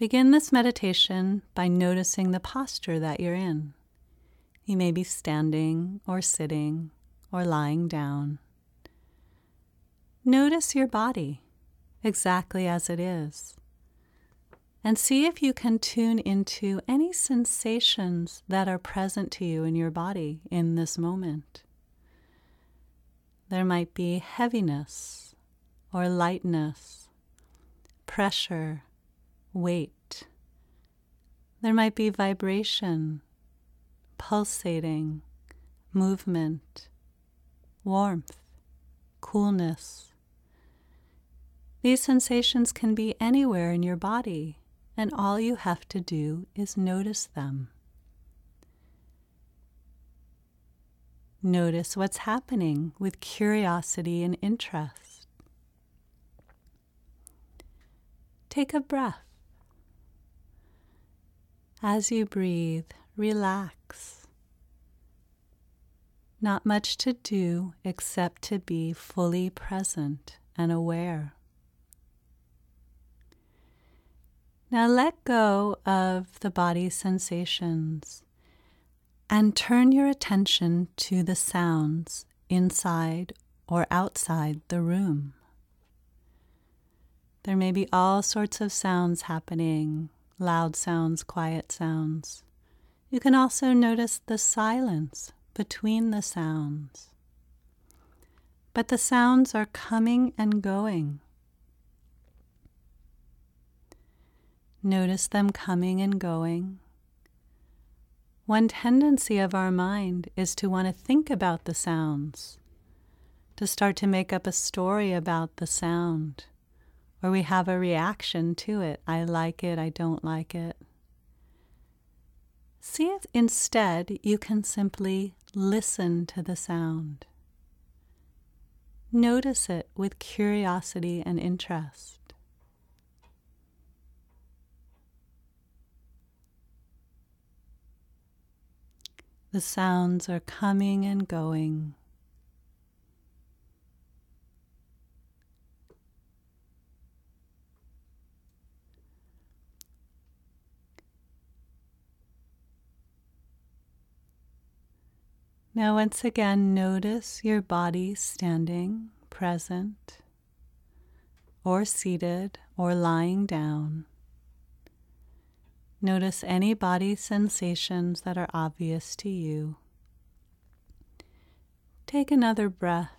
Begin this meditation by noticing the posture that you're in. You may be standing or sitting or lying down. Notice your body exactly as it is and see if you can tune into any sensations that are present to you in your body in this moment. There might be heaviness or lightness, pressure, weight. There might be vibration, pulsating, movement, warmth, coolness. These sensations can be anywhere in your body and all you have to do is notice them. Notice what's happening with curiosity and interest. Take a breath. As you breathe, relax. Not much to do except to be fully present and aware. Now let go of the body's sensations and turn your attention to the sounds inside or outside the room. There may be all sorts of sounds happening loud sounds, quiet sounds. You can also notice the silence between the sounds. But the sounds are coming and going. Notice them coming and going. One tendency of our mind is to want to think about the sounds, to start to make up a story about the sound, or we have a reaction to it. I like it, I don't like it. See if instead you can simply listen to the sound. Notice it with curiosity and interest. The sounds are coming and going. Now, once again, notice your body standing, present, or seated, or lying down. Notice any body sensations that are obvious to you. Take another breath,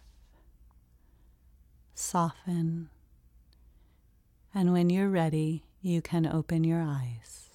soften, and when you're ready, you can open your eyes.